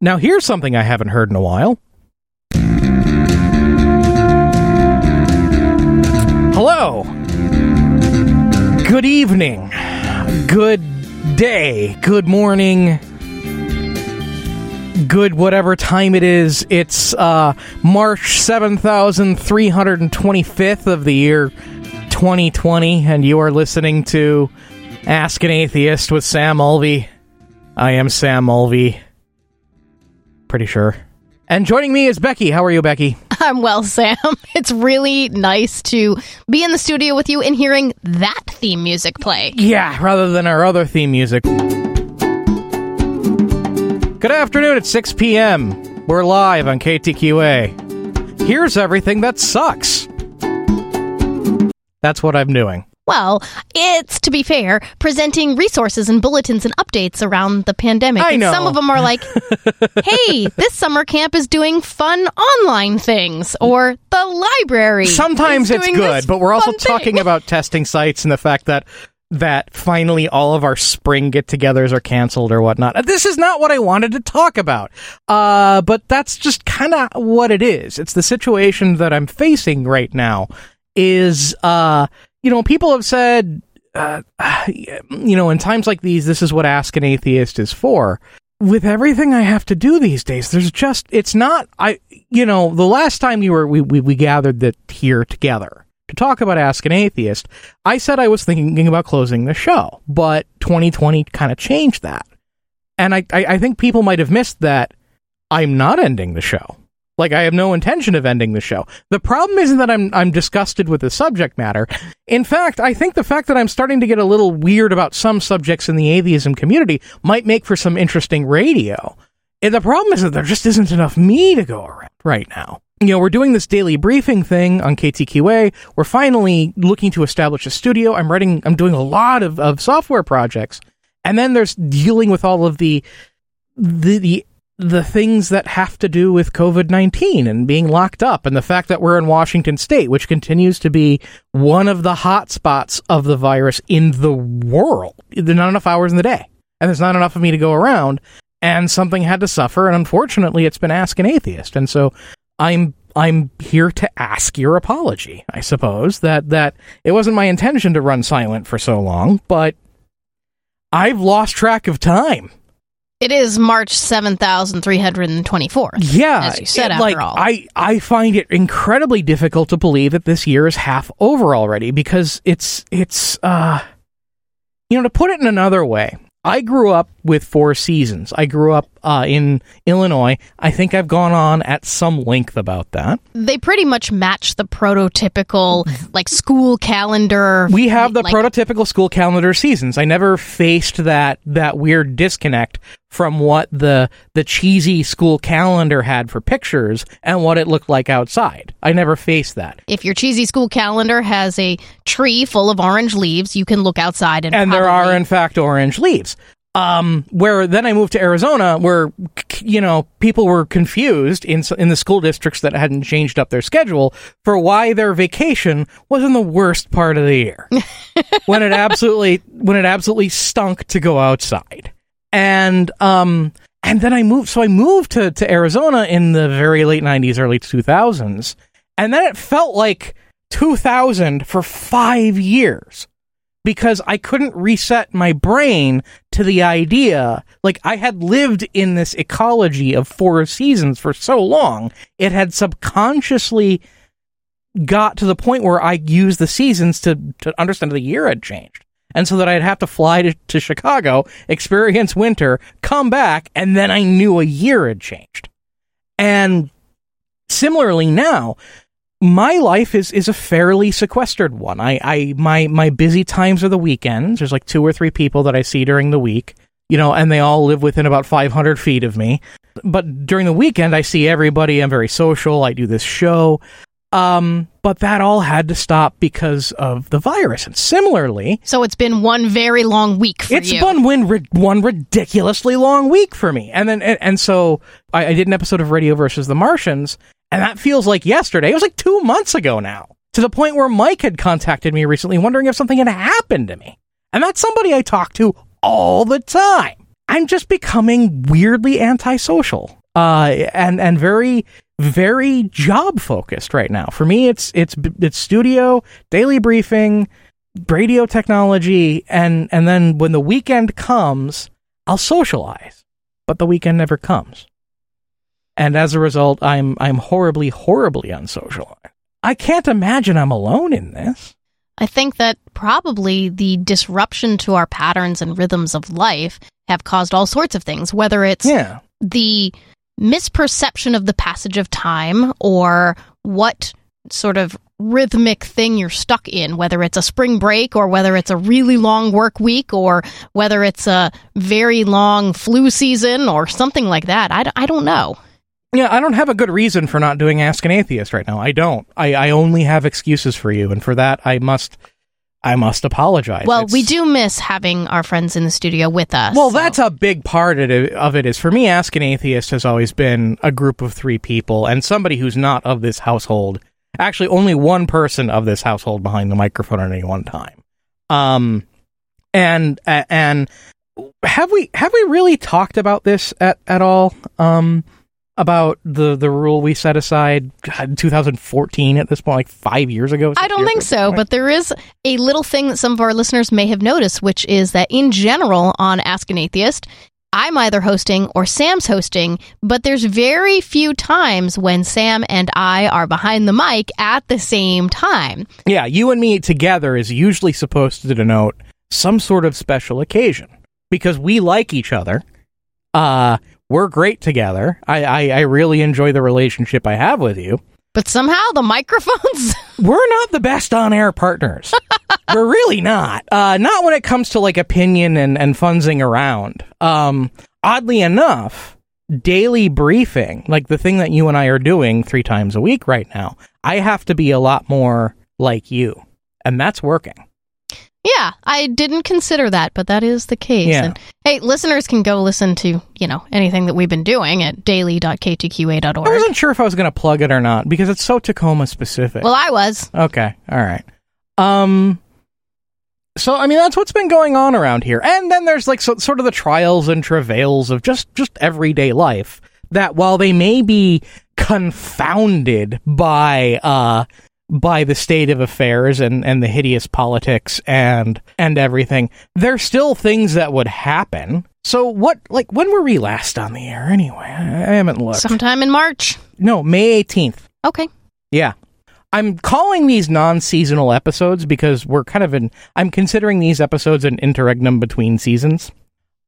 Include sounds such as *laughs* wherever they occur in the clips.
Now, here's something I haven't heard in a while. Hello. Good evening. Good day. Good morning. Good whatever time it is. It's uh, March 7325th of the year 2020, and you are listening to Ask an Atheist with Sam Mulvey. I am Sam Mulvey. Pretty sure. And joining me is Becky. How are you, Becky? *laughs* I'm well, Sam. *laughs* It's really nice to be in the studio with you and hearing that theme music play. Yeah, rather than our other theme music. Good afternoon, it's 6 p.m. We're live on KTQA. Here's everything that sucks. That's what I'm doing. Well, it's, to be fair, presenting resources and bulletins and updates around the pandemic. I And know. some of them are like, *laughs* hey, this summer camp is doing fun online things, or the library. Sometimes it's good, but we're also talking about *laughs* testing sites and the fact that that finally all of our spring get-togethers are canceled or whatnot. This is not what I wanted to talk about, uh, but that's just kind of what it is. It's the situation that I'm facing right now. Is uh, you know, people have said, uh, *sighs* you know, in times like these, this is what Ask an Atheist is for. With everything I have to do these days, there's just it's not I you know the last time we were we we, we gathered that here together to talk about Ask an Atheist, I said I was thinking about closing the show, but 2020 kind of changed that, and I, I I think people might have missed that I'm not ending the show. Like I have no intention of ending the show. The problem isn't that I'm I'm disgusted with the subject matter. In fact, I think the fact that I'm starting to get a little weird about some subjects in the atheism community might make for some interesting radio. And the problem is that there just isn't enough me to go around right now. You know, we're doing this daily briefing thing on KTQA. We're finally looking to establish a studio. I'm writing, I'm doing a lot of, of software projects. And then there's dealing with all of the, the, the, the things that have to do with COVID 19 and being locked up, and the fact that we're in Washington state, which continues to be one of the hot spots of the virus in the world. There's not enough hours in the day, and there's not enough of me to go around, and something had to suffer, and unfortunately, it's been Ask an Atheist. And so I'm. I'm here to ask your apology, I suppose. That that it wasn't my intention to run silent for so long, but I've lost track of time. It is March 7324. Yeah, As you said, it- after like all. I I find it incredibly difficult to believe that this year is half over already because it's it's uh you know to put it in another way. I grew up with four seasons. I grew up uh, in Illinois. I think I've gone on at some length about that. They pretty much match the prototypical, like, school calendar. We have the like, prototypical school calendar seasons. I never faced that that weird disconnect from what the the cheesy school calendar had for pictures and what it looked like outside. I never faced that. If your cheesy school calendar has a tree full of orange leaves, you can look outside and and there are in fact orange leaves. Um, where then I moved to Arizona, where you know people were confused in in the school districts that hadn't changed up their schedule for why their vacation was in the worst part of the year, *laughs* when it absolutely when it absolutely stunk to go outside, and um and then I moved. So I moved to to Arizona in the very late '90s, early 2000s, and then it felt like 2000 for five years because I couldn't reset my brain to the idea. Like, I had lived in this ecology of four seasons for so long, it had subconsciously got to the point where I used the seasons to, to understand the year had changed. And so that I'd have to fly to, to Chicago, experience winter, come back, and then I knew a year had changed. And similarly now, my life is is a fairly sequestered one. I, I my my busy times are the weekends. There's like two or three people that I see during the week, you know, and they all live within about 500 feet of me. But during the weekend, I see everybody. I'm very social. I do this show. Um, but that all had to stop because of the virus. And similarly, So it's been one very long week for it's you. been one, one ridiculously long week for me. And then, and, and so I, I did an episode of Radio versus the Martians, and that feels like yesterday. It was like two months ago now. To the point where Mike had contacted me recently wondering if something had happened to me. And that's somebody I talk to all the time. I'm just becoming weirdly antisocial. Uh, and and very very job focused right now. For me, it's it's it's studio, daily briefing, radio technology, and and then when the weekend comes, I'll socialize. But the weekend never comes, and as a result, I'm I'm horribly horribly unsocialized. I can't imagine I'm alone in this. I think that probably the disruption to our patterns and rhythms of life have caused all sorts of things, whether it's Yeah. the misperception of the passage of time or what sort of rhythmic thing you're stuck in, whether it's a spring break or whether it's a really long work week or whether it's a very long flu season or something like that. I, d- I don't know. Yeah, I don't have a good reason for not doing Ask an Atheist right now. I don't. I, I only have excuses for you, and for that I must I must apologize. Well, It's- we do miss having our friends in the studio with us. Well, so- that's a big part of it, of it. Is for me, Ask an Atheist has always been a group of three people and somebody who's not of this household. Actually, only one person of this household behind the microphone at any one time. Um, and and have we have we really talked about this at at all? Um, about the the rule we set aside God, in 2014 at this point, like five years ago. I don't think so, but there is a little thing that some of our listeners may have noticed, which is that in general on Ask an Atheist, I'm either hosting or Sam's hosting, but there's very few times when Sam and I are behind the mic at the same time. Yeah, you and me together is usually supposed to denote some sort of special occasion because we like each other. Uh, we're great together. I, I, I really enjoy the relationship I have with you. But somehow the microphones. *laughs* We're not the best on air partners. *laughs* we're really not. Uh, not when it comes to like opinion and, and funsing around. Um, oddly enough, daily briefing, like the thing that you and I are doing three times a week right now, I have to be a lot more like you. And that's working. Yeah, I didn't consider that, but that is the case. Yeah. And hey, listeners can go listen to, you know, anything that we've been doing at daily.ktqa.org. I wasn't sure if I was going to plug it or not because it's so Tacoma specific. Well, I was. okay, all right. Um, so I mean that's what's been going on around here, and then there's like so, sort of the trials and travails of just just everyday life. That while they may be confounded by uh by the state of affairs and and the hideous politics and and everything, they're still things that would happen. So what like when were we last on the air anyway? I, haven't looked. Sometime in March. no, May 18th. Okay. Yeah. I'm calling these non-seasonal episodes because we're kind of in I'm considering these episodes an interregnum between seasons.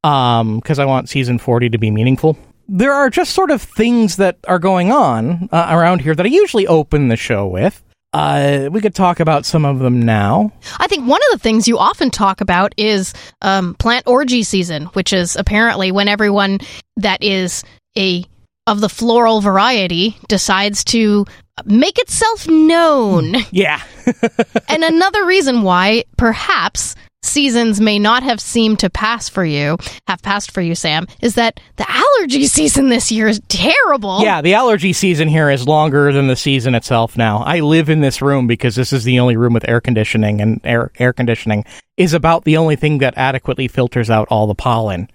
Um cuz I want season 40 to be meaningful. There are just sort of things that are going on uh, around here that I usually open the show with. Uh we could talk about some of them now. I think one of the things you often talk about is um, plant orgy season, which is apparently when everyone that is a of the floral variety decides to make itself known. Yeah. *laughs* and another reason why perhaps seasons may not have seemed to pass for you, have passed for you, Sam, is that the allergy *laughs* season this year is terrible. Yeah, the allergy season here is longer than the season itself now. I live in this room because this is the only room with air conditioning, and air, air conditioning is about the only thing that adequately filters out all the pollen.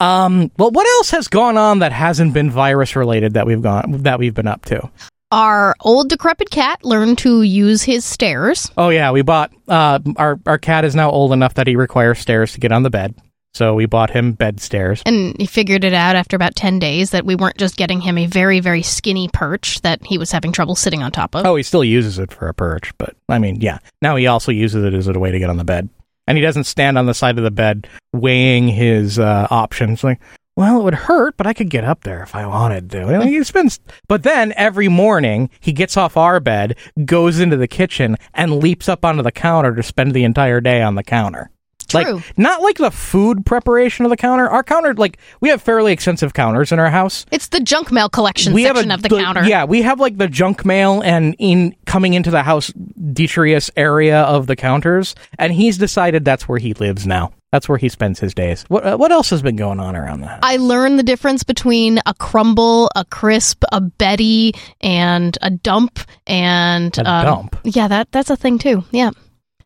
Um, well, what else has gone on that hasn't been virus related that we've gone that we've been up to? Our old decrepit cat learned to use his stairs. Oh yeah, we bought uh our our cat is now old enough that he requires stairs to get on the bed. So we bought him bed stairs. And he figured it out after about 10 days that we weren't just getting him a very, very skinny perch that he was having trouble sitting on top of. Oh, he still uses it for a perch, but I mean, yeah. Now he also uses it as a way to get on the bed. And he doesn't stand on the side of the bed weighing his uh, options like, well, it would hurt, but I could get up there if I wanted to. And he spends But then every morning he gets off our bed, goes into the kitchen and leaps up onto the counter to spend the entire day on the counter. True. Like not like the food preparation of the counter. Our counter like we have fairly extensive counters in our house It's the junk mail collection we section a, of the, the- counter. Yeah, we have like the junk mail and in coming into the house detritus area of the counters, and he's decided that's where he lives now. That's where he spends his days. What uh, what else has been going on around the house? I learned the difference between a crumble, a crisp, a Betty, and a dump, and A um, dump? Yeah, that that's a thing too. Yeah.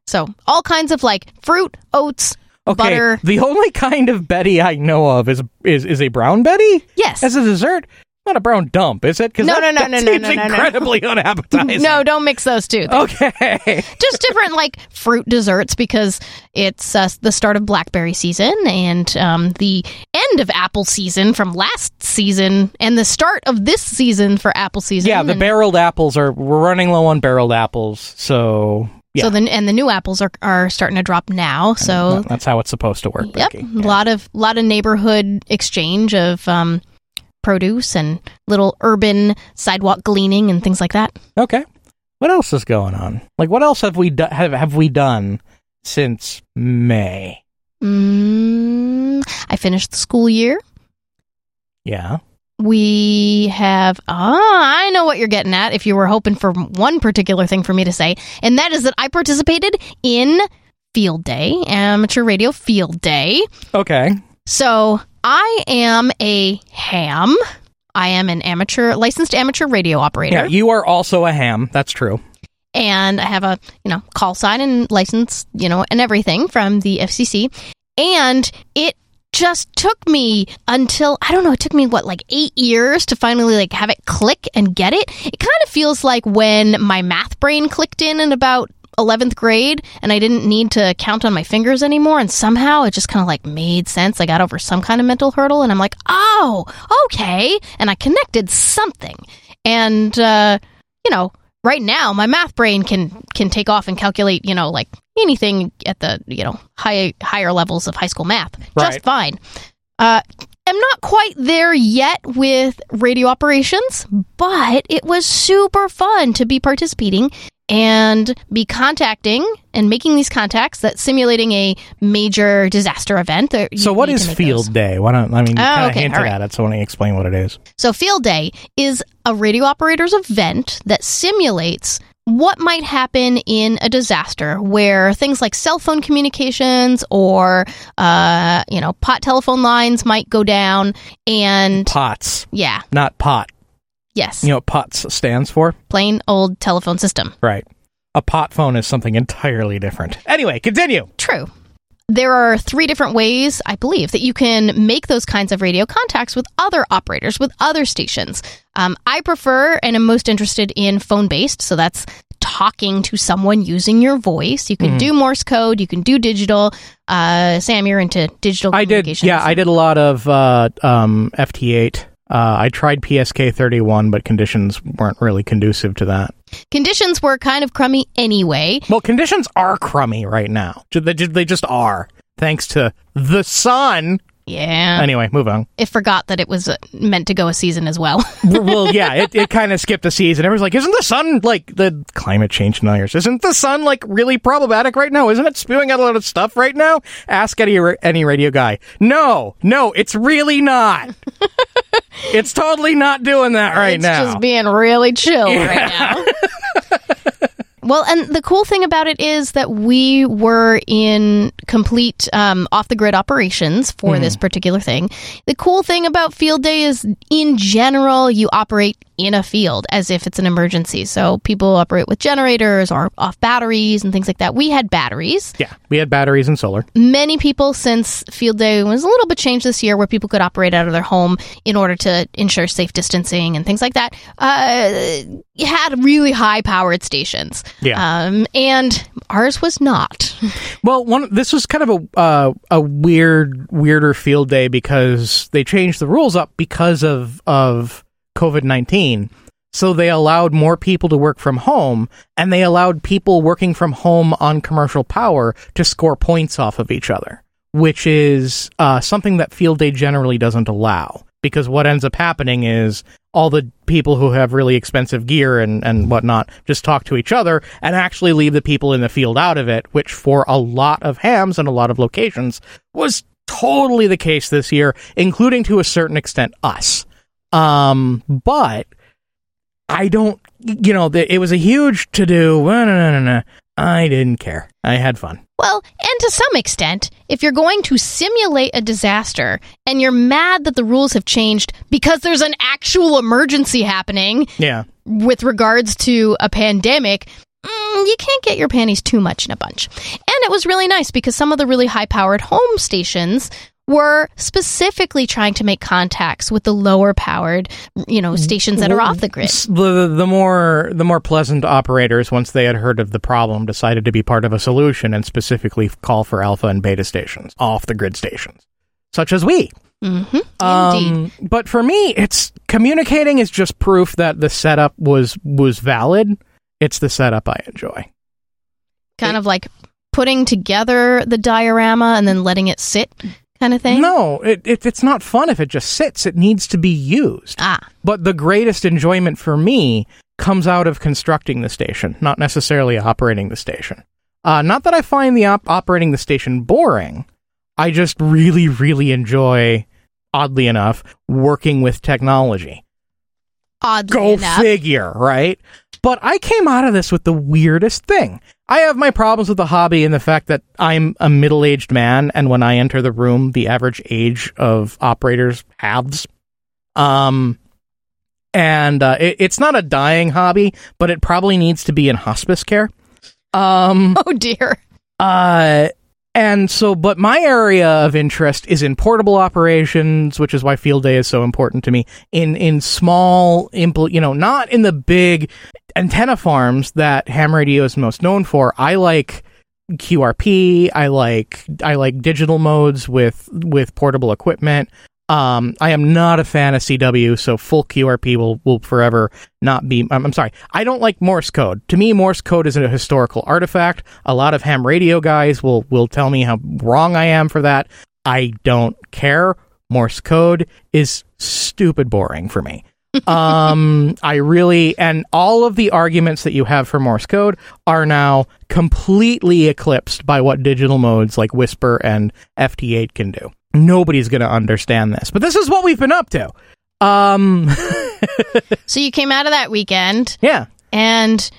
So all kinds of like fruit, oats, Okay, butter. the only kind of Betty I know of is is is a brown Betty Yes. as a dessert. Not a brown dump, is it? No, no, no, no, no, no, no, no. incredibly unappetizing. no, don't mix those two. *laughs* Okay. Just different like fruit desserts because it's uh, the start of blackberry season and um, the end of apple season from last season and the start of this season for apple season. Yeah, the and barreled apples are. We're running low on barreled apples, so yeah, So the and the new apples are are starting to drop now. So that's how it's supposed to work. Yep, Becky. a lot of lot of neighborhood exchange of um, produce and little urban sidewalk gleaning and things like that. Okay. What else is going on? Like, what else have we do- have have we done since May? Mm, I finished the school year. Yeah. We have. Ah, I know what you're getting at. If you were hoping for one particular thing for me to say, and that is that I participated in Field Day, amateur radio Field Day. Okay. So I am a ham. I am an amateur, licensed amateur radio operator. Yeah, you are also a ham. That's true. and I have a you know call sign and license, you know, and everything from the FCC. And it just took me until I don't know, it took me what like 8 years to finally like have it click and get it. It kind of feels like when my math brain clicked in in about 11th grade and I didn't need to count on my fingers anymore and somehow it just kind of like made sense. I got over some kind of mental hurdle and I'm like, "Oh, okay." And I connected something. And uh, you know, right now my math brain can can take off and calculate you know like anything at the you know high higher levels of high school math Right. just fine uh i'm not quite there yet with radio operations but it was super fun to be participating and be contacting and making these contacts that simulating a major disaster event So, what is Field those. Day? Why don't I mean? You Oh, kind of okay, hinted right. at it, so why don't you explain what it is? So, Field Day is a radio operator's event that simulates what might happen in a disaster where things like cell phone communications or, uh, you know, pot telephone lines might go down. And POTS, yeah, not pot. Yes, You know what POTS stands for? plain old telephone system. Right. A pot phone is something entirely different. Anyway, continue. True. There are three different ways, I believe, that you can make those kinds of radio contacts with other operators, with other stations. Um, I prefer and am most interested in phone based, so that's talking to someone using your voice. You can Mhm. do Morse code, you can do digital. Uh, Sam, you're into digital I did. Yeah, I did a lot of uh, um, FT8. Uh, I tried PSK 31, but conditions weren't really conducive to that. Conditions were kind of crummy anyway. Well, conditions are crummy right now. Ju- They ju- they just are. Thanks to the sun. Yeah. Anyway, move on. It forgot that it was uh, meant to go a season as well. well, *laughs* yeah, it, it kind of skipped a season. Everyone's like, isn't the sun like the climate change deniers? Isn't the sun like really problematic right now? Isn't it spewing out a lot of stuff right now? Ask any any radio guy. No, no, it's really not. *laughs* it's totally not doing that right now. it's now. just being really chill right now. *laughs* well, and the cool thing about it is that we were in complete um, off the grid operations for this particular thing. The cool thing about field day is, in general, you operate in a field as if it's an emergency. So people operate with generators or off batteries and things like that. We had batteries yeah, we had batteries and solar. many people since field day was a little bit changed this year where people could operate out of their home in order to ensure safe distancing and things like that uh, had really high powered stations Yeah. um, and ours was not Well, one this was kind of a uh, a weird weirder field day because they changed the rules up because of of COVID nineteen. So they allowed more people to work from home, and they allowed people working from home on commercial power to score points off of each other, which is uh, something that field day generally doesn't allow. Because what ends up happening is all the people who have really expensive gear and, and whatnot just talk to each other and actually leave the people in the field out of it, which for a lot of hams and a lot of locations was totally the case this year, including to a certain extent us. Um, but I don't, you know, it was a huge to do. I didn't care. I had fun. Well and to some extent if you're going to simulate a disaster and you're mad that the rules have changed because there's an actual emergency happening Yeah. with regards to a pandemic, mm, you can't get your panties too much in a bunch. And it was really nice because some of the really high powered home stations were specifically trying to make contacts with the lower powered, you know, stations that are off the grid. The, the more the more pleasant operators, once they had heard of the problem, decided to be part of a solution and specifically call for alpha and beta stations, off the grid stations, such as we. Mm-hmm. Indeed. Um, but for me, it's communicating is just proof that the setup was was valid. It's the setup I enjoy. kind of like putting together the diorama and then letting it sit kind of thing. No, it, it it's not fun if it just sits. It needs to be used. Ah, But the greatest enjoyment for me comes out of constructing the station, not necessarily operating the station. Uh, not that I find the op- operating the station boring. I just really, really enjoy, oddly enough, working with technology. oddly enough. Go enough. figure, right? But I came out of this with the weirdest thing. I have my problems with the hobby and the fact that I'm a middle aged man, and when I enter the room, the average age of operators halves. Um, and uh, it, it's not a dying hobby, but it probably needs to be in hospice care. Um, *laughs* Oh dear. uh, and so, but my area of interest is in portable operations, which is why field day is so important to me. In in small, impl- you know, not in the big antenna farms that ham radio is most known for. I like QRP. I like I like digital modes with with portable equipment. Um, I am not a fan of CW, so full QRP will will forever not be. I'm, I'm sorry, I don't like Morse code. To me, Morse code is a historical artifact. A lot of ham radio guys will will tell me how wrong I am for that. I don't care. Morse code is stupid boring for me. Um, I really and all of the arguments that you have for Morse code are now completely eclipsed by what digital modes like WSPR and FT8 can do. Nobody's going to understand this, but this is what we've been up to. Um, *laughs* So you came out of that weekend yeah. and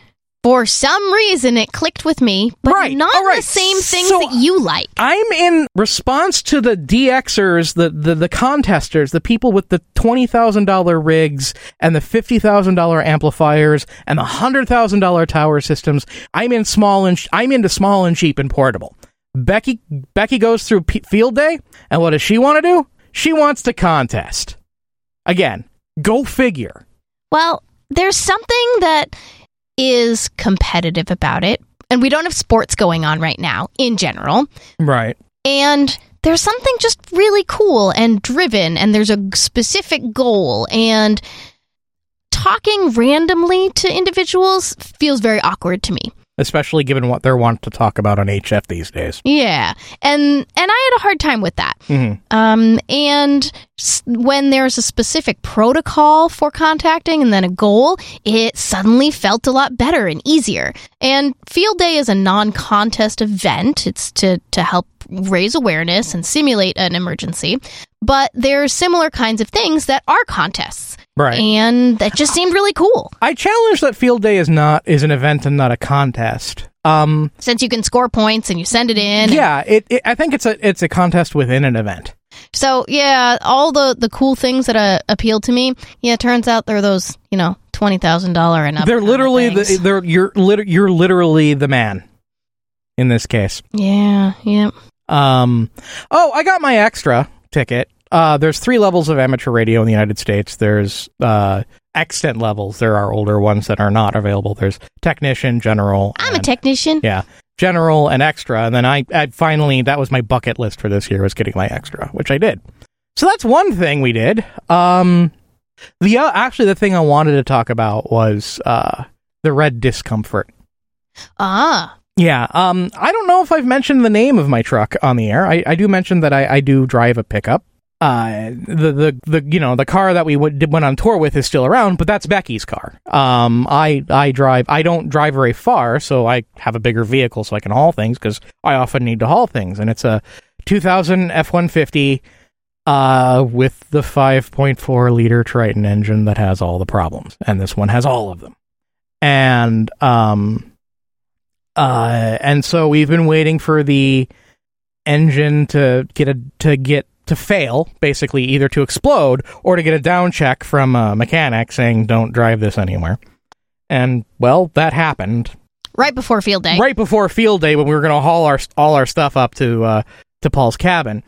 for some reason it clicked with me, but Right. not right. the same things So- that you like. I'm in response to the DXers, the, the, the contesters, the people with the $20,000 rigs and the $50,000 amplifiers and the $100,000 tower systems. I'm in small and, sh- I'm into small and cheap and portable. Becky, Becky goes through P- field day and what does she want to do? She wants to contest. Again, go figure. Well, there's something that is competitive about it. And we don't have sports going on right now in general. Right. And there's something just really cool and driven, and there's a specific goal. And talking randomly to individuals feels very awkward to me. Especially given what they're want to talk about on HF these days. Yeah, and and I had a hard time with that. Mhm. Um, and when there's a specific protocol for contacting and then a goal, it suddenly felt a lot better and easier. And Field Day is a non-contest event. It's to to help raise awareness and simulate an emergency. But there's similar kinds of things that are contests, Right. and that just seemed really cool. I challenge that field day is not is an event and not a contest. Um, Since you can score points and you send it in, yeah, it, it. I think it's a it's a contest within an event. So yeah, all the the cool things that uh, appeal to me. Yeah, it turns out they're those you know twenty thousand dollar and up. they're literally the they're you're lit- you're literally the man in this case. yeah, yeah. Um, oh, I got my extra ticket. Uh, there's three levels of amateur radio in the United States. There's uh, extant levels. There are older ones that are not available. There's technician, general. I'm a technician. Yeah, general and extra, and then I, I finally that was my bucket list for this year was getting my extra, which I did. So that's one thing we did. Um, the uh, actually the thing I wanted to talk about was uh the red discomfort. Ah, Yeah, um, I don't know if I've mentioned the name of my truck on the air. I, I do mention that I, I do drive a pickup. Uh, the, the, the, you know, the car that we went, on tour with is still around, but that's Becky's car. Um, I, I drive, I don't drive very far, so I have a bigger vehicle so I can haul things because I often need to haul things. And it's a 2000 F-150, uh, with the 5.4 liter Triton engine that has all the problems. And this one has all of them. And, um, uh, and so we've been waiting for the engine to get a to get to fail, basically either to explode or to get a down check from a mechanic saying don't drive this anywhere. And well, that happened. Right before field day. right before field day when we were going to haul our all our stuff up to uh, to Paul's cabin,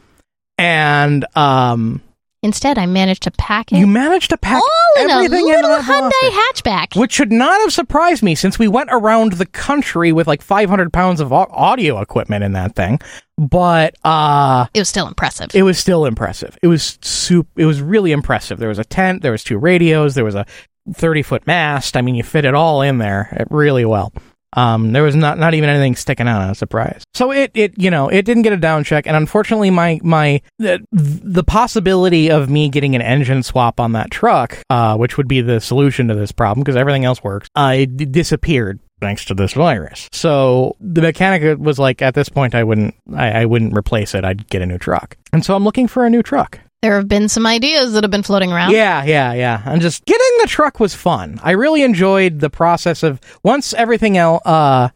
and um, Instead, I managed to pack it you managed to pack all in a little Hyundai hatchback. which should not have surprised me since we went around the country with like 500 pounds of audio equipment in that thing. But uh, It was still impressive. it was still impressive. It was soup. It was really impressive. There was a tent. There was two radios. There was a 30 foot mast. I mean, you fit it all in there really well. Um, there was not not even anything sticking out. I was surprised. So it it you know it didn't get a down check, and unfortunately, my my the, the possibility of me getting an engine swap on that truck, uh, which would be the solution to this problem because everything else works, uh, it disappeared thanks to this virus. So the mechanic was like, at this point, I wouldn't I, I wouldn't replace it. I'd get a new truck, and so I'm looking for a new truck. There have been some ideas that have been floating around. Yeah, yeah, yeah. And just getting the truck was fun. I really enjoyed the process of once everything else uh,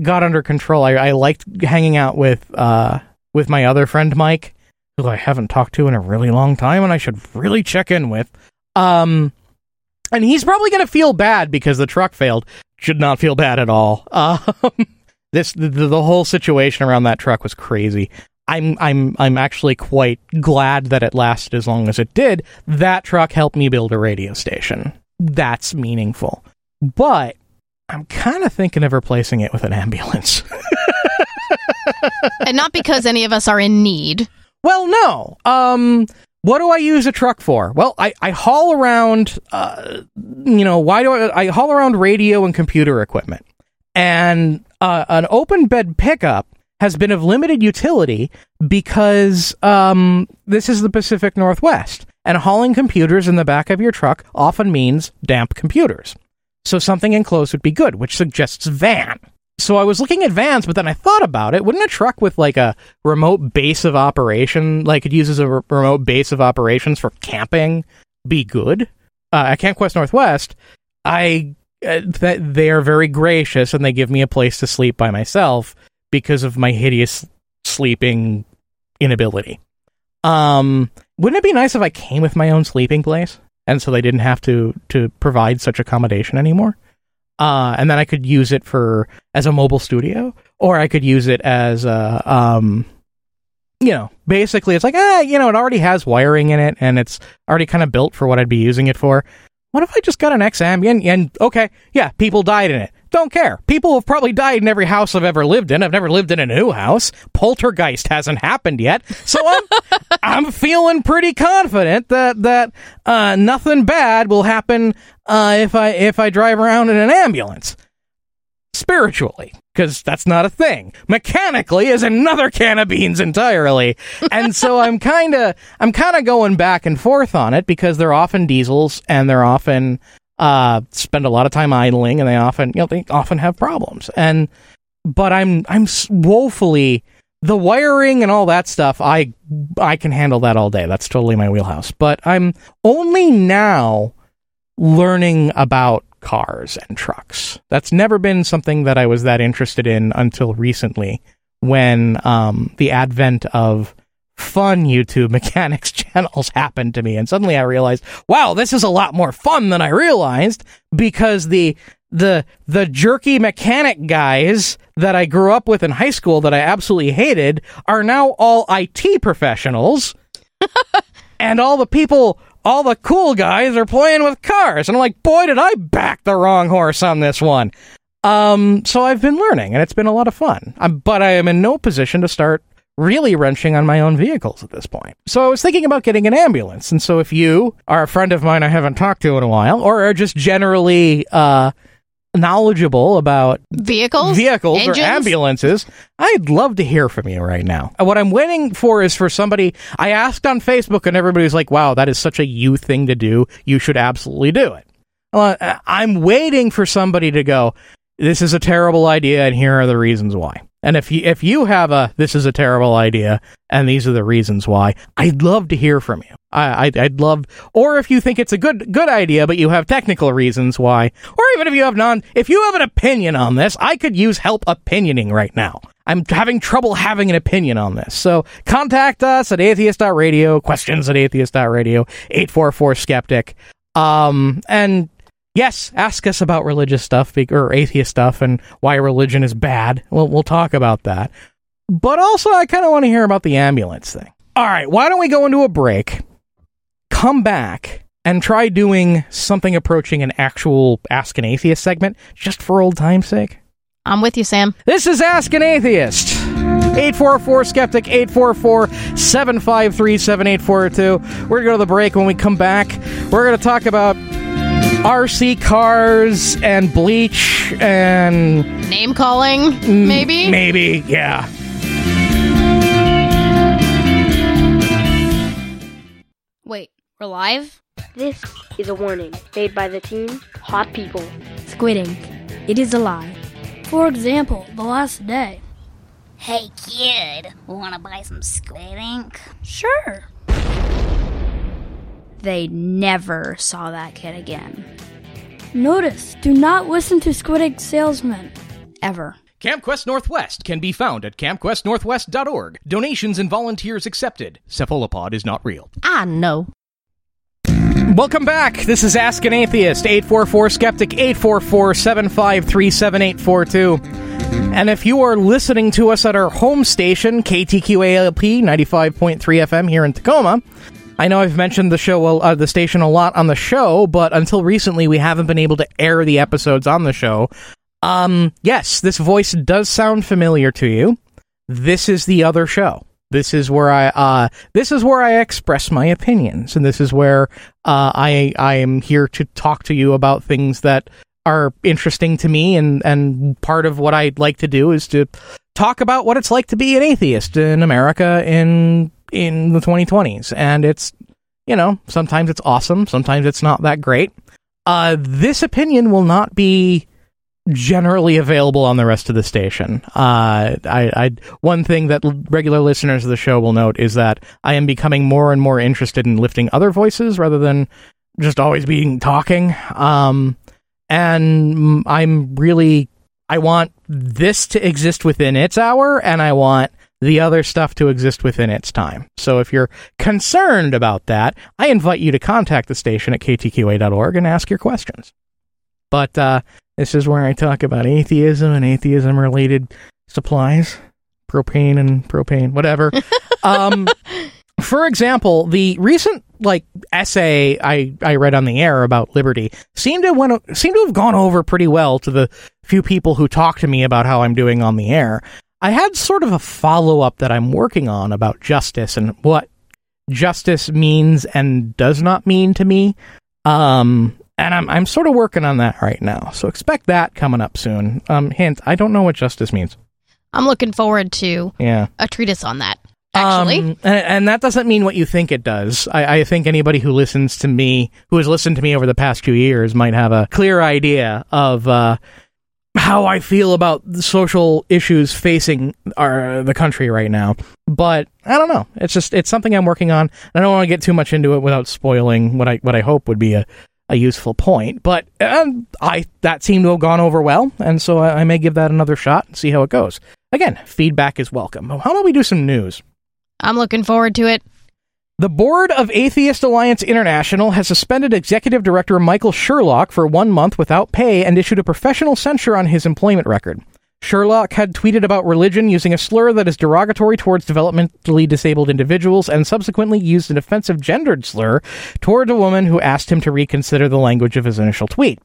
got under control. I, I liked hanging out with uh, with my other friend Mike, who I haven't talked to in a really long time, and I should really check in with. Um, and he's probably gonna feel bad because the truck failed. Should not feel bad at all. *laughs* Um, this the, the whole situation around that truck was crazy. I'm I'm I'm actually quite glad that it lasted as long as it did. That truck helped me build a radio station. That's meaningful. But I'm kind of thinking of replacing it with an ambulance. And not because any of us are in need. well, no. Um what do I use a truck for? Well, I, I haul around, uh, you know, why do I, I haul around radio and computer equipment? And uh, an open bed pickup has been of limited utility because um, this is the Pacific Northwest, and hauling computers in the back of your truck often means damp computers. So something enclosed would be good, which suggests van. So I was looking at vans, but then I thought about it. Wouldn't a truck with like a remote base of operation, like it uses a re- remote base of operations for camping, be good? Uh, at Camp Quest Northwest, I uh, th- they are very gracious and they give me a place to sleep by myself because of my hideous sleeping inability. Um, wouldn't it be nice if I came with my own sleeping place and so they didn't have to to provide such accommodation anymore? Uh, and then I could use it for as a mobile studio, or I could use it as a um, you know, basically it's like ah, you know, it already has wiring in it and it's already kind of built for what I'd be using it for. What if I just got an X ambient and okay, yeah, people died in it. Don't care. People have probably died in every house I've ever lived in. I've never lived in a new house. Poltergeist hasn't happened yet, so I'm *laughs* I'm feeling pretty confident that that uh, nothing bad will happen uh, if I if I drive around in an ambulance. Spiritually, because that's not a thing. Mechanically is another can of beans entirely. And so I'm kind of I'm kind of going back and forth on it because they're often diesels and they're often uh, spend a lot of time idling and they often you know they often have problems. And but I'm I'm woefully the wiring and all that stuff I I can handle that all day. That's totally my wheelhouse. But I'm only now learning about cars and trucks. That's never been something that I was that interested in until recently when um, the advent of fun YouTube *laughs* mechanics channels happened to me and suddenly I realized, wow, this is a lot more fun than I realized because the the the jerky mechanic guys that I grew up with in high school that I absolutely hated are now all IT professionals *laughs* and all the people all the cool guys are playing with cars and I'm like, boy, did I back the wrong horse on this one. Um, so I've been learning and it's been a lot of fun. Um, but I am in no position to start really wrenching on my own vehicles at this point. So I was thinking about getting an ambulance. And so if you are a friend of mine I haven't talked to in a while or are just generally uh knowledgeable about Vehicles? vehicles Engines? or ambulances, I'd love to hear from you right now. Uh, What I'm waiting for is for somebody. I asked on Facebook, and everybody's like, "Wow, that is such a you thing to do. You should absolutely do it." Well, uh, I'm waiting for somebody to go. This is a terrible idea, and here are the reasons why. And if you if you have a this is a terrible idea, and these are the reasons why, I'd love to hear from you. I, I'd, I'd love, or if you think it's a good good idea, but you have technical reasons why, or even if you have non, if you have an opinion on this, I could use help opinioning right now. I'm having trouble having an opinion on this. So contact us at atheist.radio, questions at atheist.radio, 844 skeptic. Um, and yes, ask us about religious stuff or atheist stuff and why religion is bad. We'll, we'll talk about that. But also, I kind of want to hear about the ambulance thing. All right, why don't we go into a break, come back, and try doing something approaching an actual Ask an Atheist segment just for old time's sake? I'm with you, Sam. This is Ask an Atheist. 844 Skeptic, 844 753 7842. We're going to go to the break. When we come back, we're going to talk about RC cars and bleach and. Name calling, mm, maybe? Maybe, yeah. Wait, we're live? This is a warning made by the team Hot People. Squid Ink. It is a lie. For example, the last day. Hey kid, wanna buy some squid ink? Sure. They never saw that kid again. Notice, do not listen to Squid Ink salesmen. Ever. Camp Quest Northwest can be found at campquestnorthwest.org. Donations and volunteers accepted. Cephalopod is not real. I know. Welcome back. This is Ask an Atheist, 844 Skeptic, 844 753 7842. And if you are listening to us at our home station, KTQALP 95.3 FM here in Tacoma, I know I've mentioned the show, uh, the station a lot on the show, but until recently we haven't been able to air the episodes on the show. Um, yes, this voice does sound familiar to you. This is the other show. This is where I uh this is where I express my opinions, and this is where uh I I am here to talk to you about things that are interesting to me, and and part of what I'd like to do is to talk about what it's like to be an atheist in America in in the 2020s, and it's you know sometimes it's awesome, sometimes it's not that great. Uh, this opinion will not be generally available on the rest of the station. Uh, I, I one thing that regular listeners of the show will note is that I am becoming more and more interested in lifting other voices rather than just always being talking. Um, and I'm really I want this to exist within its hour, and I want the other stuff to exist within its time. So if you're concerned about that, I invite you to contact the station at ktqa.org and ask your questions. But uh, this is where I talk about atheism and atheism related supplies, propane and propane, whatever. *laughs* um, for example, the recent like essay I, I read on the air about liberty seemed to went, seemed to have gone over pretty well to the few people who talk to me about how I'm doing on the air. I had sort of a follow up that I'm working on about justice and what justice means and does not mean to me. Um, and I'm I'm sort of working on that right now. So expect that coming up soon. Um, hint: I don't know what justice means. I'm looking forward to Yeah, a treatise on that. Actually, Um, and, and that doesn't mean what you think it does. I, I think anybody who listens to me, who has listened to me over the past few years, might have a clear idea of uh, how I feel about the social issues facing our the country right now. But I don't know. It's just it's something I'm working on. I don't want to get too much into it without spoiling what I what I hope would be a, a useful point. But um, I that seemed to have gone over well, and so I, I may give that another shot and see how it goes. Again, feedback is welcome. How about we do some news? I'm looking forward to it. The board of Atheist Alliance International has suspended executive director Michael Sherlock for one month without pay and issued a professional censure on his employment record. Sherlock had tweeted about religion using a slur that is derogatory towards developmentally disabled individuals and subsequently used an offensive gendered slur toward a woman who asked him to reconsider the language of his initial tweet.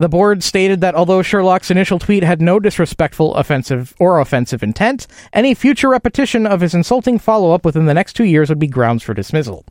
The board stated that although Sherlock's initial tweet had no disrespectful, offensive, or offensive intent, any future repetition of his insulting follow up within the next two years would be grounds for dismissal.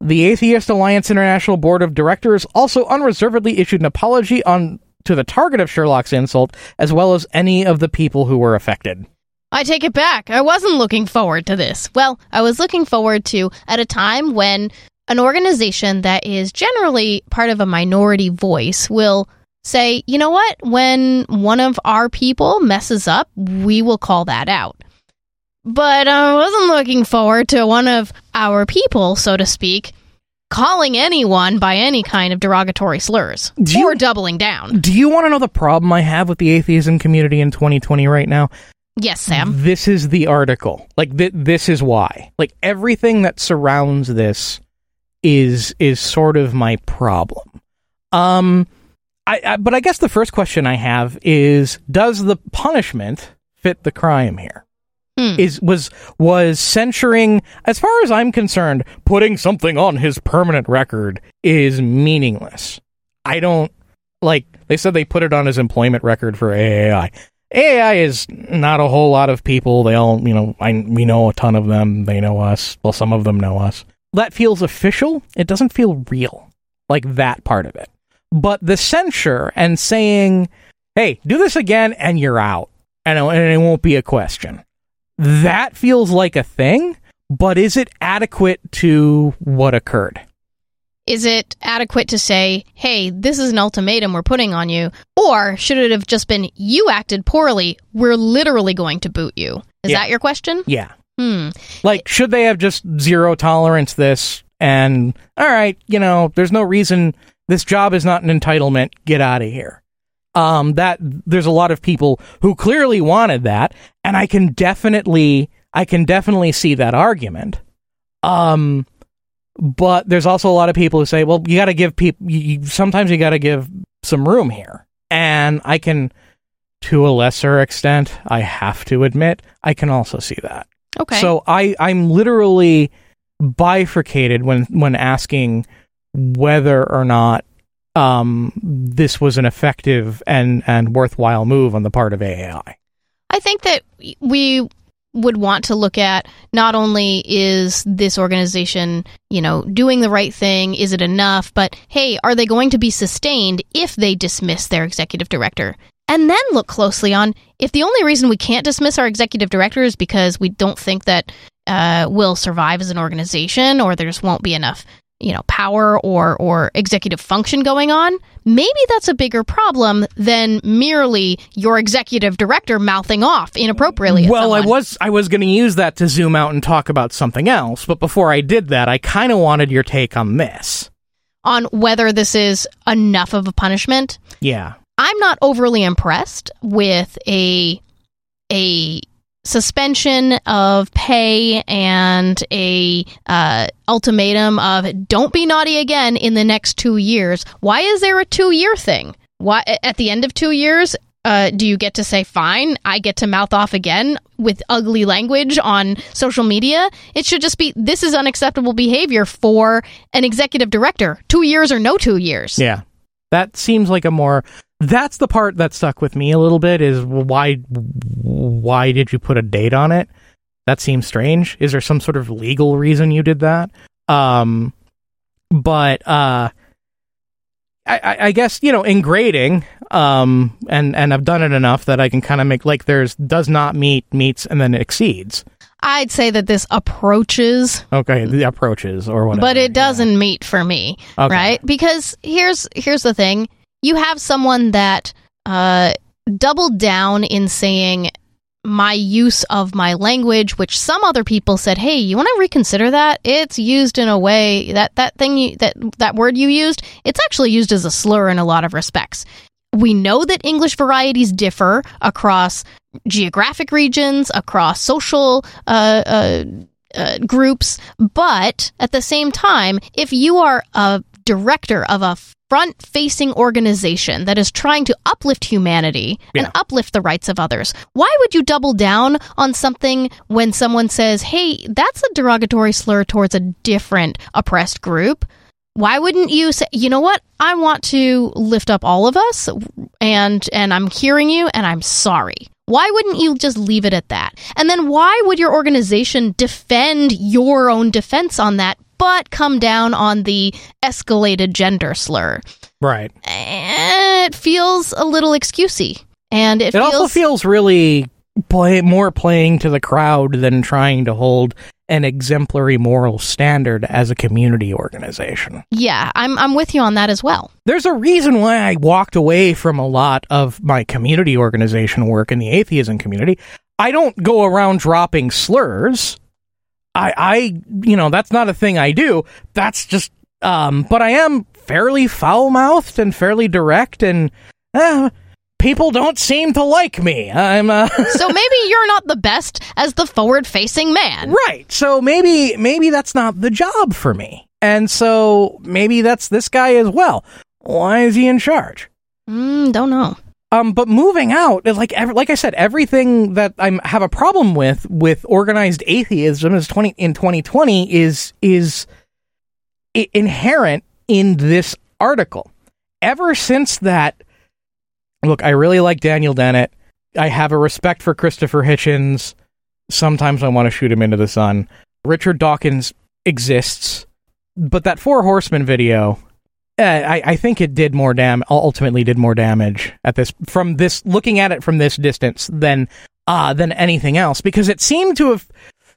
The Atheist Alliance International Board of Directors also unreservedly issued an apology on to the target of Sherlock's insult, as well as any of the people who were affected. I take it back. I wasn't looking forward to this. Well, I was looking forward to at a time when an organization that is generally part of a minority voice will say, you know what, when one of our people messes up, we will call that out. But I wasn't looking forward to one of our people, so to speak, calling anyone by any kind of derogatory slurs Do you- or doubling down. Do you want to know the problem I have with the atheism community in 2020 right now? Yes, Sam. This is the article. Like th- this is why. Like everything that surrounds this is is sort of my problem. Um I, I but I guess the first question I have is does the punishment fit the crime here? Hmm. Is was was censuring as far as I'm concerned, putting something on his permanent record is meaningless. I don't like they said they put it on his employment record for AAI. AAI is not a whole lot of people. They all, you know, I we know a ton of them. They know us. Well, some of them know us. That feels official. It doesn't feel real. Like that part of it. But the censure and saying, "Hey, do this again and you're out." And it, won't be a question. That feels like a thing, but is it adequate to what occurred? Is it adequate to say, hey, this is an ultimatum we're putting on you? Or should it have just been, you acted poorly, we're literally going to boot you? Is Yeah. that your question? Yeah. Hmm. Like, should they have just zero tolerance this and, all right, you know, there's no reason this job is not an entitlement, get out of here. Um, that, there's a lot of people who clearly wanted that, and I can definitely, I can definitely see that argument. Um, but there's also a lot of people who say, well, you gotta give people, you, sometimes you gotta give some room here. And I can, to a lesser extent, I have to admit, I can also see that. Okay. So I I'm literally bifurcated when when asking whether or not um this was an effective and and worthwhile move on the part of AAI. I think that we would want to look at not only is this organization, you know, doing the right thing, is it enough, but hey, are they going to be sustained if they dismiss their executive director? And then look closely on if the only reason we can't dismiss our executive director is because we don't think that uh, will survive as an organization or there just won't be enough you know power or or executive function going on maybe that's a bigger problem than merely your executive director mouthing off inappropriately at Well, I was I was going to use that to zoom out and talk about something else, but before I did that, I kind of wanted your take on this. on whether this is enough of a punishment Yeah. i'm not overly impressed with a a suspension of pay and a uh, ultimatum of don't be naughty again in the next two years. Why is there a two year thing? Why at the end of two years? Uh, do you get to say fine? I get to mouth off again with ugly language on social media. It should just be this is unacceptable behavior for an executive director. Two years or no two years. Yeah. That seems like a more that's the part that stuck with me a little bit is why why did you put a date on it? That seems strange. Is there some sort of legal reason you did that? Um but uh I, I guess you know in grading, um, and and I've done it enough that I can kind of make like there's does not meet meets and then exceeds. I'd say that this approaches Okay, the approaches or whatever. but it doesn't meet for me Okay. right because here's here's the thing you have someone that uh doubled down in saying my use of my language which some other people said hey you want to reconsider that? It's used in a way that that thing you, that that word you used it's actually used as a slur in a lot of respects. We know that English varieties differ across geographic regions, across social uh, uh, uh, groups, but at the same time, if you are a director of a front facing organization that is trying to uplift humanity Yeah. and uplift the rights of others, why would you double down on something when someone says, hey, that's a derogatory slur towards a different oppressed group? why wouldn't you say you know what i want to lift up all of us and and i'm hearing you and i'm sorry why wouldn't you just leave it at that and then why would your organization defend your own defense on that but come down on the escalated gender slur right. Eh, it feels a little excusey and it, It feels also feels really play more playing to the crowd than trying to hold an exemplary moral standard as a community organization. yeah i'm i'm with you on that as well There's a reason why I walked away from a lot of my community organization work in the atheism community. I don't go around dropping slurs. I I you know, that's not a thing I do. That's just um but I am fairly foul-mouthed and fairly direct and uh, people don't seem to like me. I'm uh *laughs* so maybe you're not the best as the forward facing man Right. So maybe maybe that's not the job for me. And so maybe that's this guy as well. Why is he in charge? Mm, don't know. Um, but moving out, like ev- like I said, everything that I have a problem with with organized atheism is twenty in twenty twenty is is i- inherent in this article. Ever since that, look, I really like Daniel Dennett. I have a respect for Christopher Hitchens. Sometimes I want to shoot him into the sun. Richard Dawkins exists, but that Four Horsemen video uh, I, I think it did more dam ultimately did more damage at this from this looking at it from this distance than uh than anything else because it seemed to have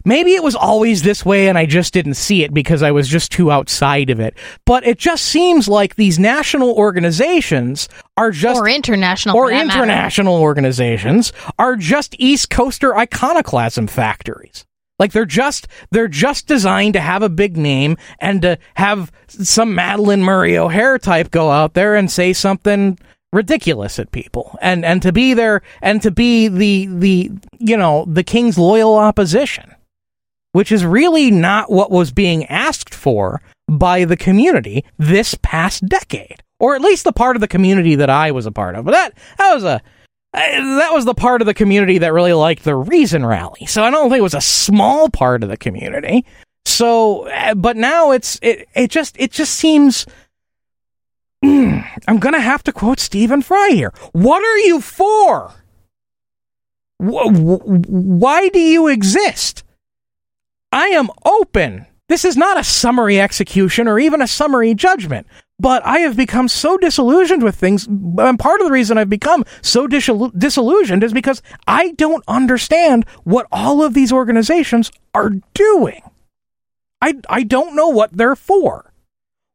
maybe it was always this way and I just didn't see it because I was just too outside of it but it just seems like these national organizations are just or international. or that matter. international organizations are just East Coaster iconoclasm factories. Like they're just they're just designed to have a big name and to have some Madalyn Murray O'Hair type go out there and say something ridiculous at people. And and to be there and to be the the you know the king's loyal opposition which is really not what was being asked for by the community this past decade. Or at least the part of the community that I was a part of. But that that was a that was the part of the community that really liked the Reason rally. So I don't think it was a small part of the community. So, uh, but now it's it it just it just seems. *clears throat* I'm gonna have to quote Stephen Fry here. What are you for? Wh- wh- why do you exist? I am open. This is not a summary execution or even a summary judgment but I have become so disillusioned with things. And part of the reason I've become so disillusioned is because I don't understand what all of these organizations are doing. I, I don't know what they're for.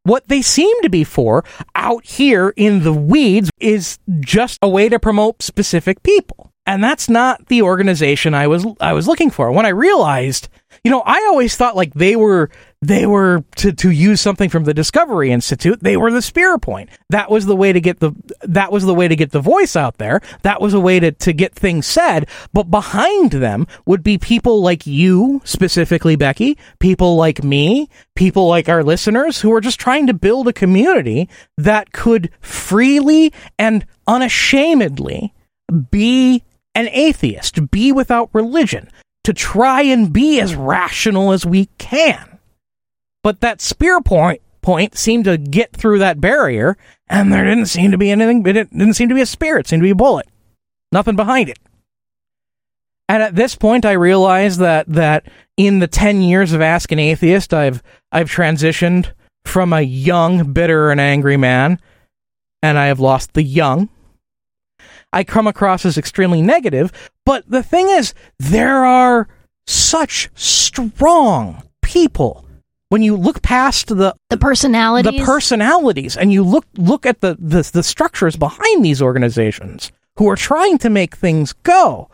What they seem to be for out here in the weeds is just a way to promote specific people. And that's not the organization I was I was looking for. When I realized, you know, I always thought like they were they were to, to use something from the Discovery Institute, they were the spear point. That was the way to get the that was the way to get the voice out there. That was a way to, to get things said. But behind them would be people like you, specifically Becky, people like me, people like our listeners who are just trying to build a community that could freely and unashamedly be an atheist, be without religion, to try and be as rational as we can. But that spear point point seemed to get through that barrier, and there didn't seem to be anything. It didn't, seem to be a spear. It seemed to be a bullet. Nothing behind it. And at this point, I realized that that in the ten years of Ask an Atheist, I've I've transitioned from a young, bitter, and angry man, and I have lost the young. I come across as extremely negative, but the thing is, there are such strong people. When you look past the The personalities. the personalities and you look look at the, the the structures behind these organizations who are trying to make things go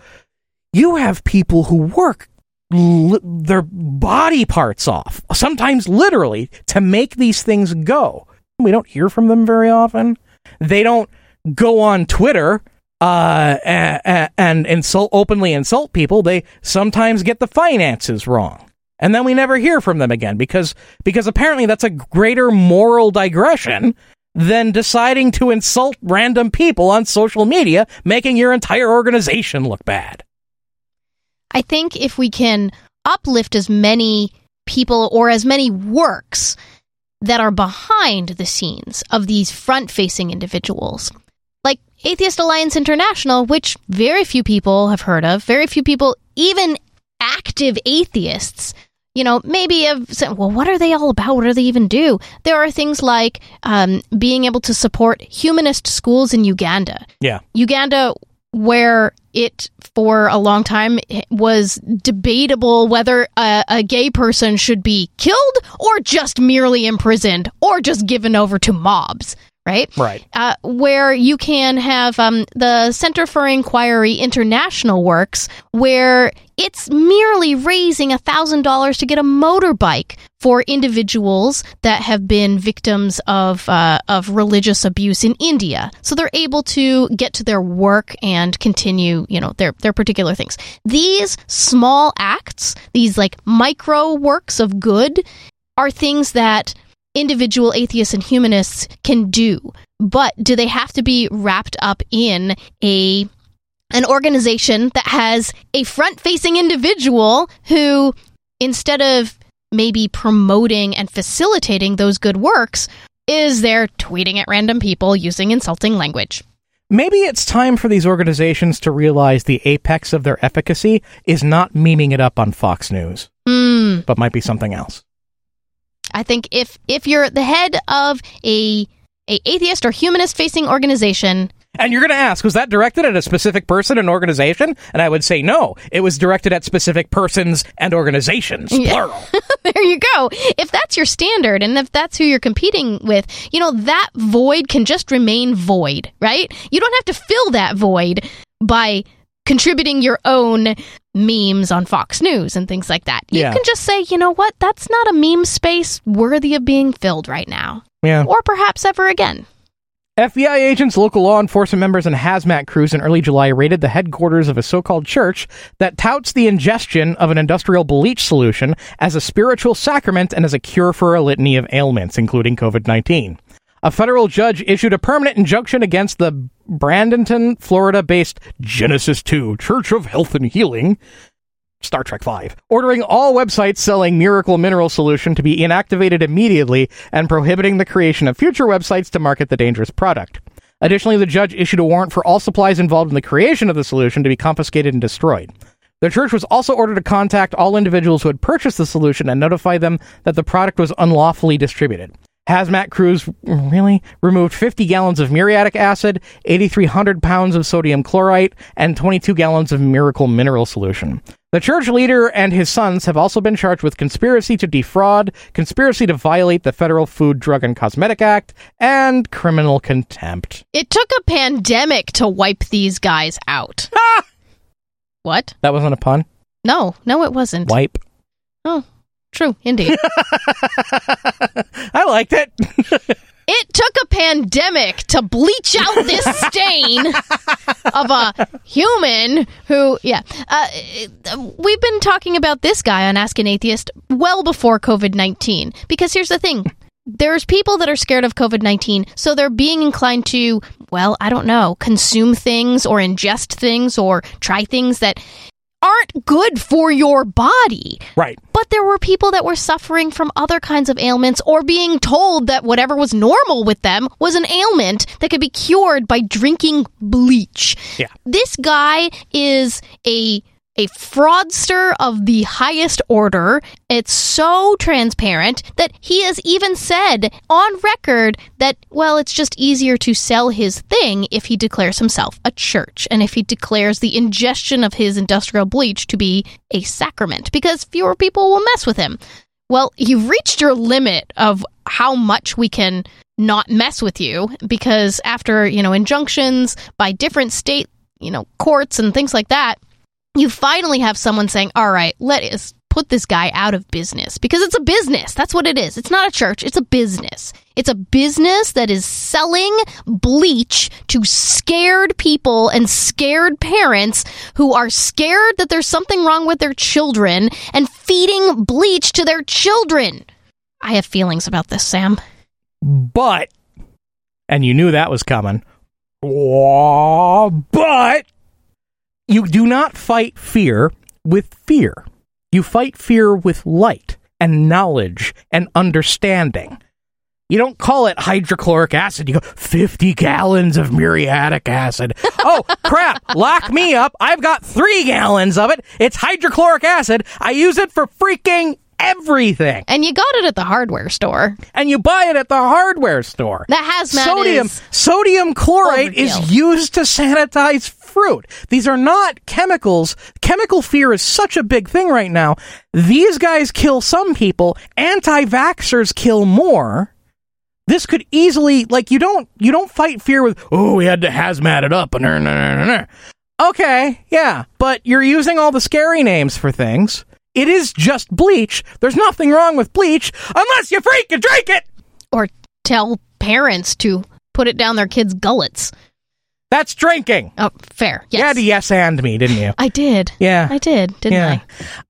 you have people who work li- their body parts off sometimes literally to make these things go. We don't hear from them very often. They don't go on twitter uh, a- a- and insult openly insult people they sometimes get the finances wrong and then we never hear from them again because because apparently that's a greater moral digression than deciding to insult random people on social media, making your entire organization look bad. I think if we can uplift as many people or as many works that are behind the scenes of these front facing individuals, Atheist Alliance International, which very few people have heard of, very few people, even active atheists, you know, maybe have said, well, what are they all about? What do they even do? There are things like um, being able to support humanist schools in Uganda. Yeah. Uganda, where it for a long time was debatable whether a, a gay person should be killed or just merely imprisoned or just given over to mobs. Right? Right. Uh, where you can have um, the Center for Inquiry International works, where it's merely raising $1,000 to get a motorbike for individuals that have been victims of uh, of religious abuse in India. So they're able to get to their work and continue, you know, their their particular things. These small acts, these like micro works of good are things that individual atheists and humanists can do but do they have to be wrapped up in a an organization that has a front-facing individual who instead of maybe promoting and facilitating those good works is there tweeting at random people using insulting language. Maybe it's time for these organizations to realize the apex of their efficacy is not memeing it up on Fox News, Hmm. but might be something else. I think if if you're the head of a a atheist or humanist facing organization, And you're going to ask, was that directed at a specific person and organization? And I would say no. It was directed at specific persons and organizations, Yeah. plural. *laughs* there you go. If that's your standard and if that's who you're competing with, you know, that void can just remain void, right? You don't have to fill that void by contributing your own memes on Fox News and things like that. You Yeah. can just say, you know what, that's not a meme space worthy of being filled right now. Yeah. Or perhaps ever again. FBI agents, local law enforcement members, and hazmat crews in early July raided the headquarters of a so called church that touts the ingestion of an industrial bleach solution as a spiritual sacrament and as a cure for a litany of ailments, including COVID 19. A federal judge issued a permanent injunction against the Bradenton, Florida based Genesis 2 Church of Health and Healing Star Trek V, ordering all websites selling Miracle Mineral Solution to be inactivated immediately and prohibiting the creation of future websites to market the dangerous product. Additionally, the judge issued a warrant for all supplies involved in the creation of the solution to be confiscated and destroyed. The church was also ordered to contact all individuals who had purchased the solution and notify them that the product was unlawfully distributed. Hazmat crews really removed 50 gallons of muriatic acid, 8,300 pounds of sodium chlorite, and 22 gallons of miracle mineral solution. The church leader and his sons have also been charged with conspiracy to defraud, conspiracy to violate the Federal Food, Drug, and Cosmetic Act, and criminal contempt. It took a pandemic to wipe these guys out. What? That wasn't a pun. No, no, it wasn't. Wipe. Oh, true, indeed. *laughs* I liked it. *laughs* It took a pandemic to bleach out this stain of a human who, yeah. Uh, we've been talking about this guy on Ask an Atheist well before COVID 19. Because here's the thing there's people that are scared of COVID 19, so they're being inclined to, well, I don't know, consume things or ingest things or try things that aren't good for your body. right. But there were people that were suffering from other kinds of ailments or being told that whatever was normal with them was an ailment that could be cured by drinking bleach. Yeah. This guy is a a fraudster of the highest order. It's so transparent that he has even said on record that, well, it's just easier to sell his thing if he declares himself a church and if he declares the ingestion of his industrial bleach to be a sacrament because fewer people will mess with him. Well, you've reached your limit of how much we can not mess with you because after, you know, injunctions by different state, you know, courts and things like that, you finally have someone saying, "All right, let us put this guy out of business because it's a business. That's what it is. It's not a church, it's a business. It's a business that is selling bleach to scared people and scared parents who are scared that there's something wrong with their children and feeding bleach to their children." I have feelings about this, Sam. But, and you knew that was coming. But, you do not fight fear with fear. You fight fear with light and knowledge and understanding. You don't call it hydrochloric acid. You go 50 gallons of muriatic acid. *laughs* Oh, crap. Lock me up. I've got three gallons of it. It's hydrochloric acid. I use it for freaking everything. And you got it at the hardware store. And you buy it at the hardware store. The hazmat sodium sodium chloride is used to sanitize fruit. These are not chemicals. Chemical fear is such a big thing right now. These guys kill some people. Anti-vaxxers kill more. This could easily like you don't you don't fight fear with oh we had to hazmat it up and nah, nah, nah, nah." okay yeah but you're using all the scary names for things. It is just bleach. There's nothing wrong with bleach unless you freak and drink it. or tell parents to put it down their kids' gullets. That's drinking. Oh, fair. Yes. You had to yes and me, didn't you? I did. Yeah. I did, didn't yeah.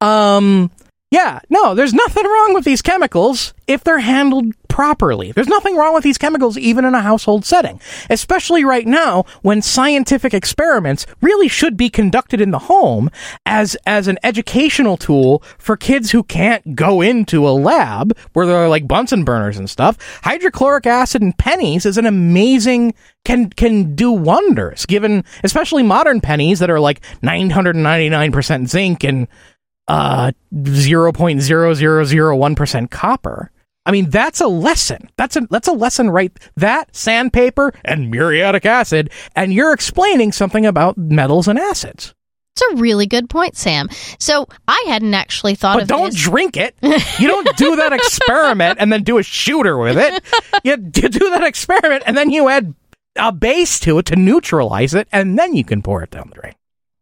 Um yeah, no, there's nothing wrong with these chemicals if they're handled properly. There's nothing wrong with these chemicals even in a household setting, especially right now when scientific experiments really should be conducted in the home as as an educational tool for kids who can't go into a lab where there are like Bunsen burners and stuff. Hydrochloric acid in pennies is an amazing can can do wonders given especially modern pennies that are like 999% zinc and uh 0.0001% copper. I mean, that's a lesson. That's a that's a lesson right that sandpaper and muriatic acid and you're explaining something about metals and acids. It's a really good point, Sam. So I hadn't actually thought But of But don't this. drink it. *laughs* You don't do that experiment and then do a shooter with it. You, you do that experiment and then you add a base to it to neutralize it and then you can pour it down the drain.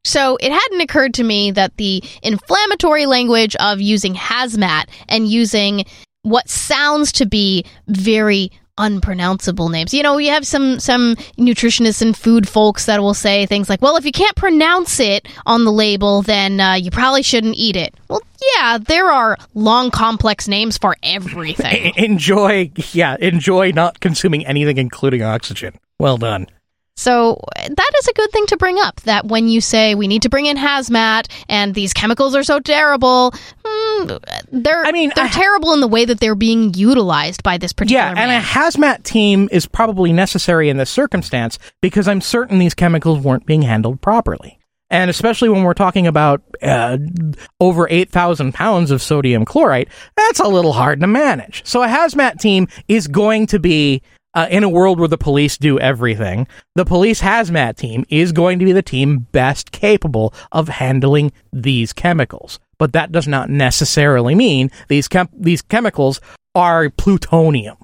So it hadn't occurred to me that the inflammatory language of using hazmat and using what sounds to be very unpronounceable names. You know, you have some some nutritionists and food folks that will say things like, "Well, if you can't pronounce it on the label, then uh, you probably shouldn't eat it." Well, yeah, there are long, complex names for everything. *laughs* enjoy, yeah, enjoy not consuming anything including oxygen. Well done. So that is a good thing to bring up. That when you say we need to bring in hazmat and these chemicals are so terrible, mm, they're I mean, they're I- terrible in the way that they're being utilized by this particular Yeah, and a hazmat team is probably necessary in this circumstance because I'm certain these chemicals weren't being handled properly. And especially when we're talking about uh, over 8,000 pounds of sodium chlorite, that's a little hard to manage. So a hazmat team is going to be, uh, in a world where the police do everything, the police hazmat team is going to be the team best capable of handling these chemicals. But that does not necessarily mean these chem- these chemicals are plutonium.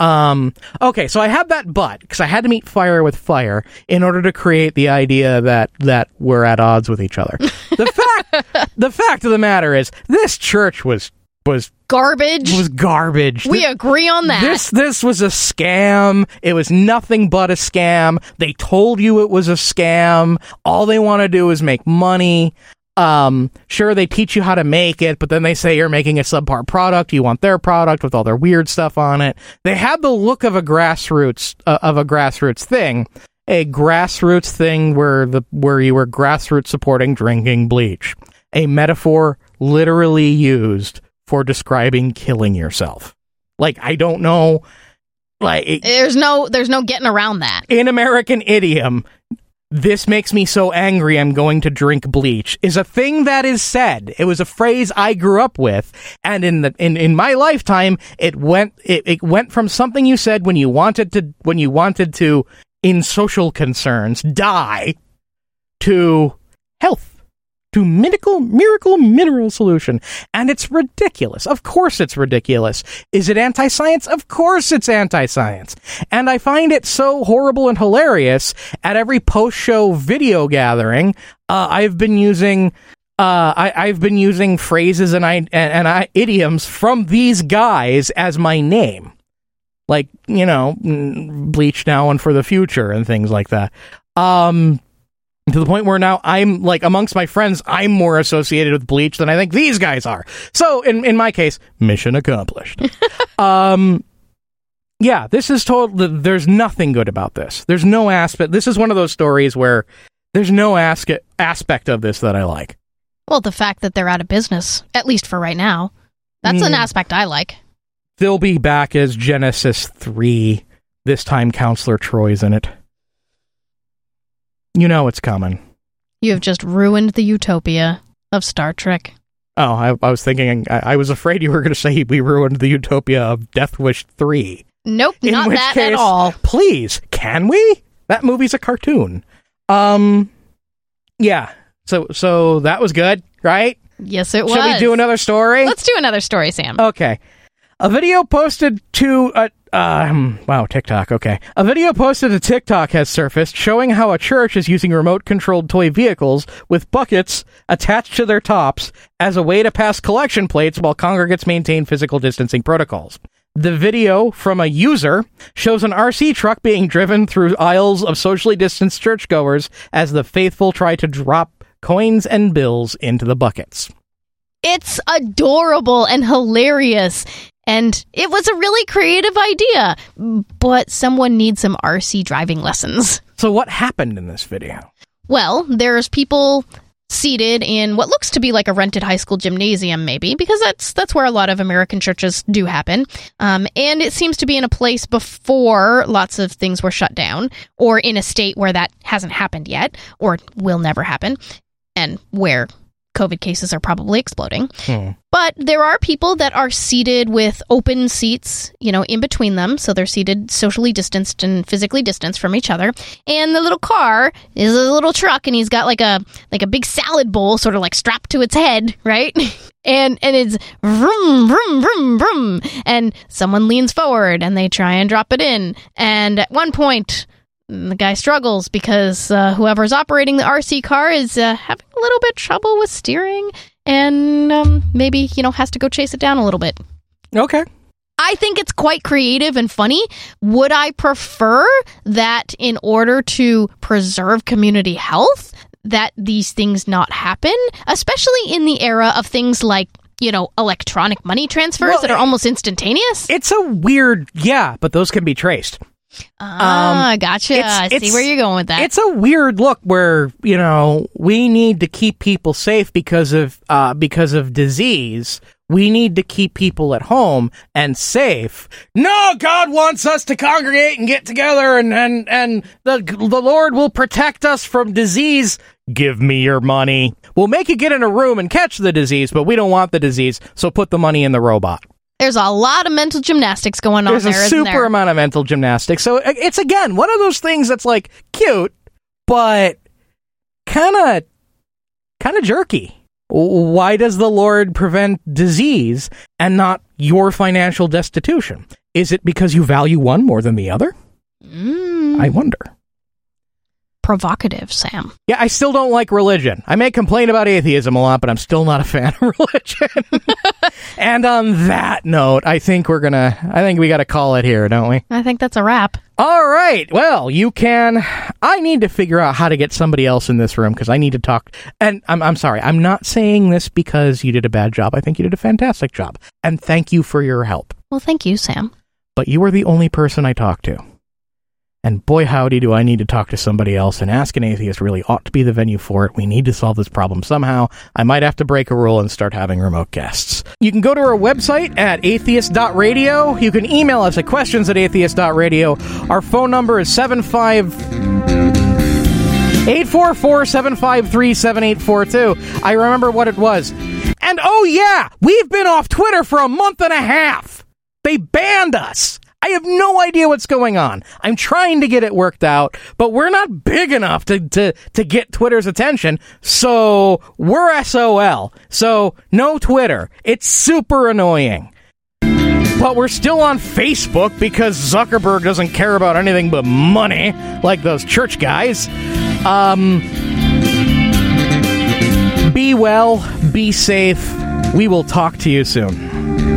Um, okay, so I have that but because I had to meet fire with fire in order to create the idea that that we're at odds with each other. The *laughs* fact the fact of the matter is this church was was Garbage. was garbage. we agree on that. This this was a scam. It was nothing but a scam. They told you it was a scam. All they want to do is make money. Um, sure they teach you how to make it, but then they say you're making a subpar product. You want their product with all their weird stuff on it. They had the look of a grassroots uh, of a grassroots thing, a grassroots thing where the where you were grassroots supporting drinking bleach, a metaphor literally used for describing killing yourself. Like I don't know, like it- there's no there's no getting around that. in American idiom, this makes me so angry I'm going to drink bleach is a thing that is said. It was a phrase I grew up with, and in the in, in my lifetime, it went it, it went from something you said when you wanted to when you wanted to in social concerns die to health to miracle miracle mineral solution. And it's ridiculous. Of course it's ridiculous. Is it anti-science? Of course it's anti-science. And i find it so horrible and hilarious at every post-show video gathering uh, i've been using uh, I, I've been using phrases and I and, and I idioms from these guys as my name, like you know, bleach now and for the future and things like that. Um, to the point where now I'm like amongst my friends, I'm more associated with Bleach than I think these guys are. So in in my case, mission accomplished. *laughs* um, yeah, this is total. There's nothing good about this. There's no aspect. This is one of those stories where there's no ask- aspect of this that I like. Well, the fact that they're out of business, at least for right now, that's an Mm. aspect I like. They'll be back as Genesis three. This time, Counselor Troy's in it. You know it's coming. You have just ruined the utopia of Star Trek. Oh, I, I was thinking. I, I was afraid you were going to say we ruined the utopia of Death Wish three. Nope, In not that case, at all. Please, can we? That movie's a cartoon. Um, yeah. So so that was good, right? Yes, it was. Should we do another story? Let's do another story, Sam. Okay. A video posted to a um wow TikTok. Okay, a video posted to TikTok has surfaced showing how a church is using remote-controlled toy vehicles with buckets attached to their tops as a way to pass collection plates while congregants maintain physical distancing protocols. The video from a user shows an RC truck being driven through aisles of socially distanced churchgoers as the faithful try to drop coins and bills into the buckets. It's adorable and hilarious. And it was a really creative idea, but someone needs some RC driving lessons. So what happened in this video? Well, there's people seated in what looks to be like a rented high school gymnasium, maybe because that's that's where a lot of American churches do happen. Um, and it seems to be in a place before lots of things were shut down, or in a state where that hasn't happened yet, or will never happen, and where COVID cases are probably exploding. Hmm. But there are people that are seated with open seats, you know, in between them. So they're seated socially distanced and physically distanced from each other. And the little car is a little truck and he's got like a like a big salad bowl sort of like strapped to its head, right? *laughs* And and it's vroom vroom vroom vroom and someone leans forward and they try and drop it in. And at one point the guy struggles because uh, whoever's operating the RC car is uh, having a little bit trouble with steering and um, maybe, you know, has to go chase it down a little bit. Okay. I think it's quite creative and funny. Would I prefer that in order to preserve community health, that these things not happen, especially in the era of things like, you know, electronic money transfers Well, that are almost instantaneous? It's a weird, yeah, but those can be traced. Ah, gotcha. Um, it's- I see where you're going with that. It's a weird look where you know we need to keep people safe because of uh, because of disease. We need to keep people at home and safe. No, God wants us to congregate and get together, and and and the the Lord will protect us from disease. Give me your money. We'll make you get in a room and catch the disease, but we don't want the disease, so put the money in the robot. There's a lot of mental gymnastics going on There's a super there? amount of mental gymnastics. So it's again one of those things that's like cute, but kind of kind of jerky. Why does the Lord prevent disease and not your financial destitution? Is it because you value one more than the other? Mm, I wonder. Provocative, Sam. Yeah, I still don't like religion. I may complain about atheism a lot, but I'm still not a fan *laughs* of religion. *laughs* and on that note, I think we're gonna. I think we got to call it here, don't we? I think that's a wrap. All right. Well, you can. I need to figure out how to get somebody else in this room because I need to talk. And I'm, I'm sorry. I'm not saying this because you did a bad job. I think you did a fantastic job. And thank you for your help. Well, thank you, Sam. But you were the only person I talked to. And boy, howdy, do I need to talk to somebody else. And Ask an Atheist really ought to be the venue for it. We need to solve this problem somehow. I might have to break a rule and start having remote guests. You can go to our website at atheist.radio. You can email us at questions at atheist.radio. Our phone number is 75. 844 753 7842. I remember what it was. And oh, yeah, we've been off Twitter for a month and a half. They banned us. I have no idea what's going on. I'm trying to get it worked out, but we're not big enough to, to, to get Twitter's attention. So we're SOL. So no Twitter. It's super annoying. But we're still on Facebook because Zuckerberg doesn't care about anything but money, like those church guys. Um, be well, be safe. We will talk to you soon.